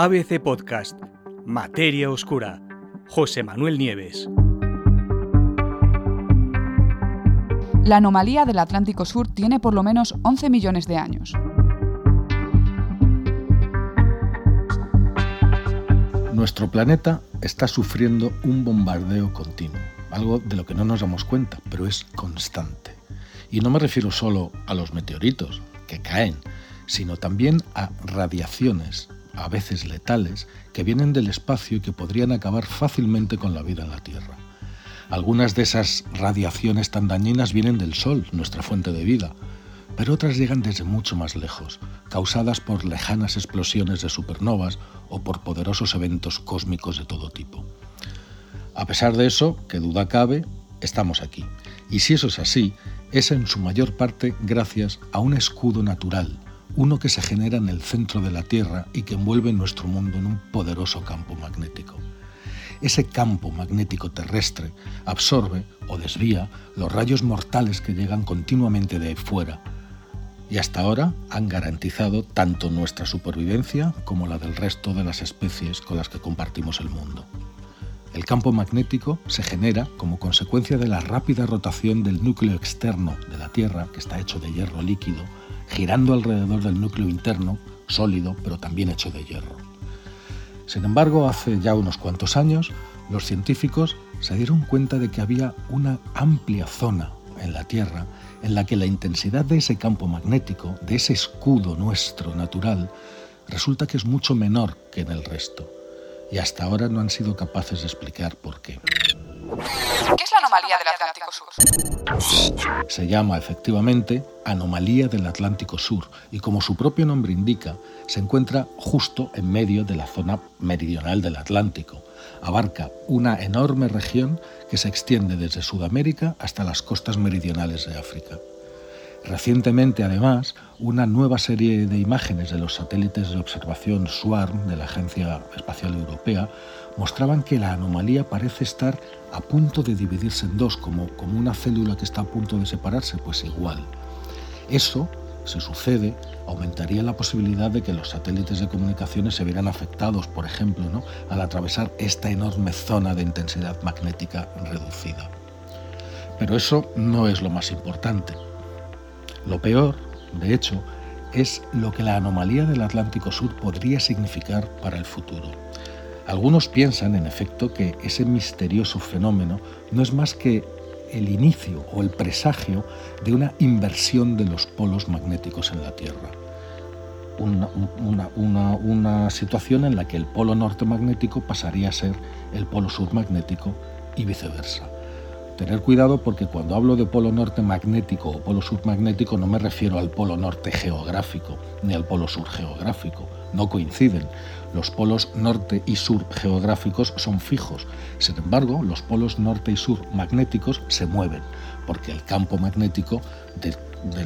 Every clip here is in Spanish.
ABC Podcast, Materia Oscura, José Manuel Nieves. La anomalía del Atlántico Sur tiene por lo menos 11 millones de años. Nuestro planeta está sufriendo un bombardeo continuo, algo de lo que no nos damos cuenta, pero es constante. Y no me refiero solo a los meteoritos que caen, sino también a radiaciones, a veces letales, que vienen del espacio y que podrían acabar fácilmente con la vida en la Tierra. Algunas de esas radiaciones tan dañinas vienen del Sol, nuestra fuente de vida, pero otras llegan desde mucho más lejos, causadas por lejanas explosiones de supernovas o por poderosos eventos cósmicos de todo tipo. A pesar de eso, que duda cabe, estamos aquí. Y si eso es así, es en su mayor parte gracias a un escudo natural, uno que se genera en el centro de la Tierra y que envuelve nuestro mundo en un poderoso campo magnético. Ese campo magnético terrestre absorbe o desvía los rayos mortales que llegan continuamente de fuera y hasta ahora han garantizado tanto nuestra supervivencia como la del resto de las especies con las que compartimos el mundo. El campo magnético se genera como consecuencia de la rápida rotación del núcleo externo de la Tierra, que está hecho de hierro líquido, girando alrededor del núcleo interno, sólido, pero también hecho de hierro. Sin embargo, hace ya unos cuantos años, los científicos se dieron cuenta de que había una amplia zona en la Tierra en la que la intensidad de ese campo magnético, de ese escudo nuestro natural, resulta que es mucho menor que en el resto. Y hasta ahora no han sido capaces de explicar por qué. ¿Qué es la anomalía del Atlántico Sur? Se llama efectivamente anomalía del Atlántico Sur y como su propio nombre indica, se encuentra justo en medio de la zona meridional del Atlántico. Abarca una enorme región que se extiende desde Sudamérica hasta las costas meridionales de África. Recientemente, además, una nueva serie de imágenes de los satélites de observación SWARM de la Agencia Espacial Europea mostraban que la anomalía parece estar a punto de dividirse en dos, como, como una célula que está a punto de separarse, pues igual. Eso, si sucede, aumentaría la posibilidad de que los satélites de comunicaciones se vieran afectados, por ejemplo, ¿no? al atravesar esta enorme zona de intensidad magnética reducida. Pero eso no es lo más importante. Lo peor, de hecho, es lo que la anomalía del Atlántico Sur podría significar para el futuro. Algunos piensan, en efecto, que ese misterioso fenómeno no es más que el inicio o el presagio de una inversión de los polos magnéticos en la Tierra. Una, situación en la que el polo norte magnético pasaría a ser el polo sur magnético y viceversa. Tener cuidado porque cuando hablo de polo norte magnético o polo sur magnético no me refiero al polo norte geográfico ni al polo sur geográfico, no coinciden. Los polos norte y sur geográficos son fijos, sin embargo los polos norte y sur magnéticos se mueven porque el campo magnético de,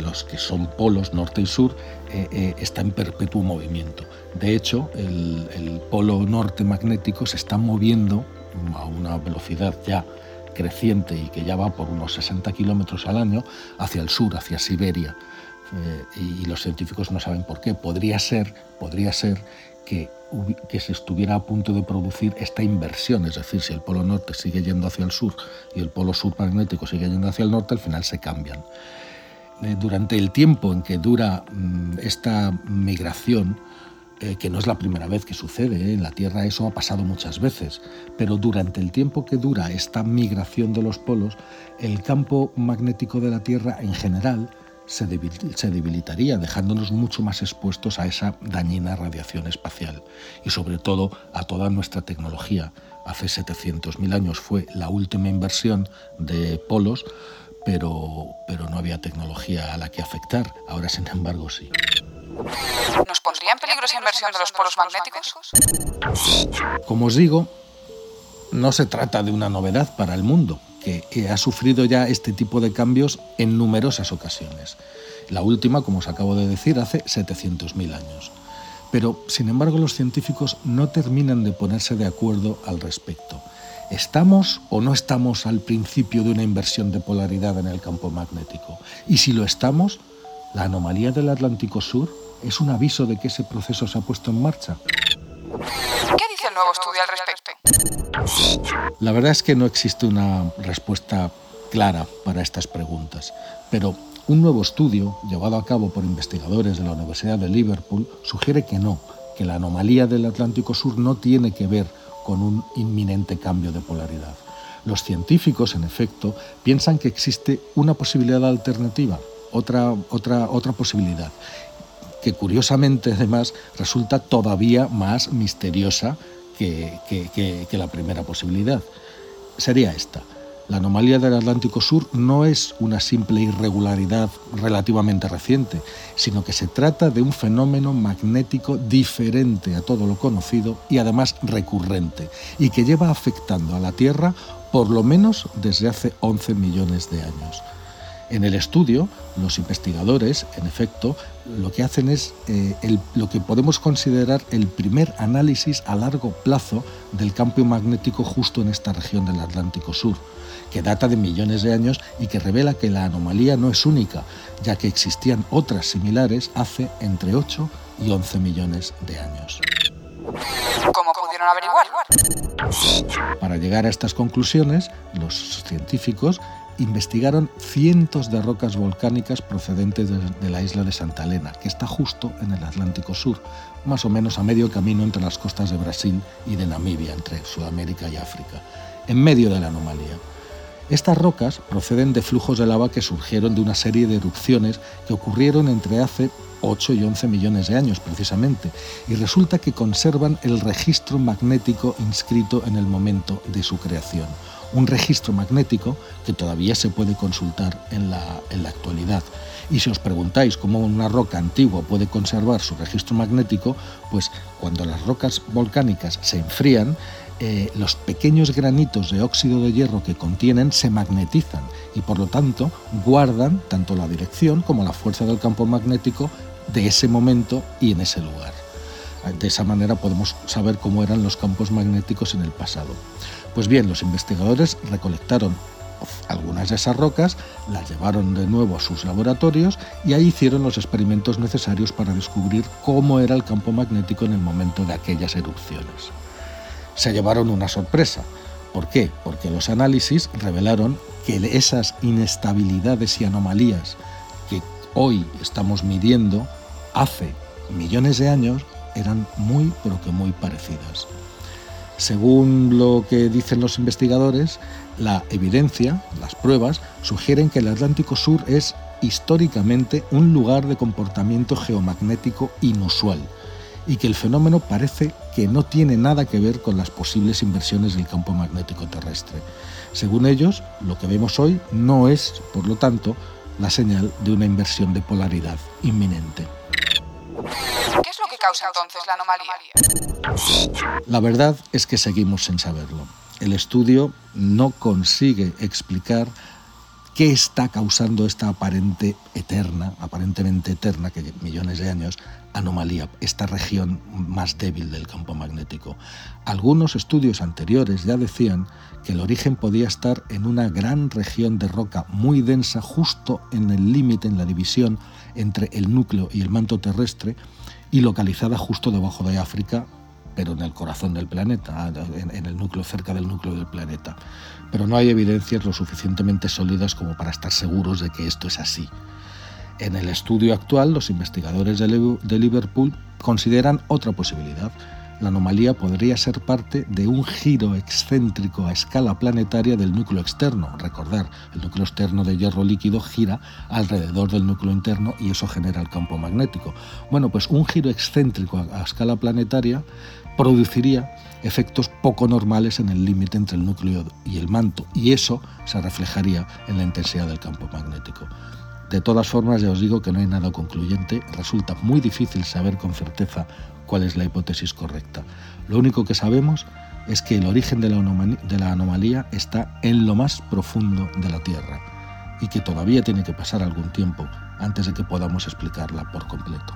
los que son polos norte y sur eh, eh, está en perpetuo movimiento. De hecho, el, el polo norte magnético se está moviendo a una velocidad ya creciente y que ya va por unos 60 kilómetros al año hacia el sur, hacia Siberia. Eh, y, los científicos no saben por qué. Podría ser, podría ser que, que se estuviera a punto de producir esta inversión, es decir, si el polo norte sigue yendo hacia el sur y el polo sur magnético sigue yendo hacia el norte, al final se cambian. Eh, durante el tiempo en que dura mm, esta migración, eh, que no es la primera vez que sucede, ¿eh? en la Tierra eso ha pasado muchas veces, pero durante el tiempo que dura esta migración de los polos, el campo magnético de la Tierra en general se, debilitaría, dejándonos mucho más expuestos a esa dañina radiación espacial y sobre todo a toda nuestra tecnología. Hace 700.000 años fue la última inversión de polos, pero, pero no había tecnología a la que afectar, ahora sin embargo sí. ¿Nos pondría en peligro esa inversión de los polos magnéticos? Como os digo, no se trata de una novedad para el mundo, que ha sufrido ya este tipo de cambios en numerosas ocasiones. La última, como os acabo de decir, hace 700.000 años. Pero, sin embargo, los científicos no terminan de ponerse de acuerdo al respecto. ¿Estamos o no estamos al principio de una inversión de polaridad en el campo magnético? Y si lo estamos, ¿la anomalía del Atlántico Sur es un aviso de que ese proceso se ha puesto en marcha? ¿Qué dice el nuevo estudio al respecto? La verdad es que no existe una respuesta clara para estas preguntas, pero un nuevo estudio llevado a cabo por investigadores de la Universidad de Liverpool sugiere que no, que la anomalía del Atlántico Sur no tiene que ver con un inminente cambio de polaridad. Los científicos, en efecto, piensan que existe una posibilidad alternativa, otra, otra, otra posibilidad, que curiosamente además resulta todavía más misteriosa que, que la primera posibilidad. Sería esta. La anomalía del Atlántico Sur no es una simple irregularidad relativamente reciente, sino que se trata de un fenómeno magnético diferente a todo lo conocido y además recurrente, y que lleva afectando a la Tierra por lo menos desde hace 11 millones de años. En el estudio, los investigadores, en efecto, lo que hacen es eh, lo que podemos considerar el primer análisis a largo plazo del campo magnético justo en esta región del Atlántico Sur, que data de millones de años y que revela que la anomalía no es única, ya que existían otras similares hace entre 8 y 11 millones de años. ¿Cómo pudieron averiguar? Para llegar a estas conclusiones, los científicos investigaron cientos de rocas volcánicas procedentes de, la isla de Santa Elena, que está justo en el Atlántico Sur, más o menos a medio camino entre las costas de Brasil y de Namibia, entre Sudamérica y África, en medio de la anomalía. Estas rocas proceden de flujos de lava que surgieron de una serie de erupciones que ocurrieron entre hace 8 y 11 millones de años precisamente, y resulta que conservan el registro magnético inscrito en el momento de su creación, un registro magnético que todavía se puede consultar en la, en la actualidad. Y si os preguntáis cómo una roca antigua puede conservar su registro magnético, pues cuando las rocas volcánicas se enfrían, eh, los pequeños granitos de óxido de hierro que contienen se magnetizan y por lo tanto guardan tanto la dirección como la fuerza del campo magnético de ese momento y en ese lugar. De esa manera podemos saber cómo eran los campos magnéticos en el pasado. Pues bien, los investigadores recolectaron algunas de esas rocas, las llevaron de nuevo a sus laboratorios y ahí hicieron los experimentos necesarios para descubrir cómo era el campo magnético en el momento de aquellas erupciones. Se llevaron una sorpresa. ¿Por qué? Porque los análisis revelaron que esas inestabilidades y anomalías que hoy estamos midiendo hace millones de años eran muy pero que muy parecidas. Según lo que dicen los investigadores, la evidencia, las pruebas, sugieren que el Atlántico Sur es históricamente un lugar de comportamiento geomagnético inusual y que el fenómeno parece que no tiene nada que ver con las posibles inversiones del campo magnético terrestre. Según ellos, lo que vemos hoy no es, por lo tanto, la señal de una inversión de polaridad inminente causa entonces la anomalía? La verdad es que seguimos sin saberlo. El estudio no consigue explicar qué está causando esta aparente eterna, aparentemente eterna, que millones de años, anomalía, esta región más débil del campo magnético. Algunos estudios anteriores ya decían que el origen podía estar en una gran región de roca muy densa justo en el límite, en la división entre el núcleo y el manto terrestre, y localizada justo debajo de África, pero en el corazón del planeta, en, el núcleo, cerca del núcleo del planeta. Pero no hay evidencias lo suficientemente sólidas como para estar seguros de que esto es así. En el estudio actual, los investigadores de Liverpool consideran otra posibilidad, la anomalía podría ser parte de un giro excéntrico a escala planetaria del núcleo externo. Recordar, el núcleo externo de hierro líquido gira alrededor del núcleo interno y eso genera el campo magnético. Bueno, pues un giro excéntrico a escala planetaria produciría efectos poco normales en el límite entre el núcleo y el manto y eso se reflejaría en la intensidad del campo magnético. De todas formas, ya os digo que no hay nada concluyente, resulta muy difícil saber con certeza cuál es la hipótesis correcta. Lo único que sabemos es que el origen de la, de la anomalía está en lo más profundo de la Tierra y que todavía tiene que pasar algún tiempo antes de que podamos explicarla por completo.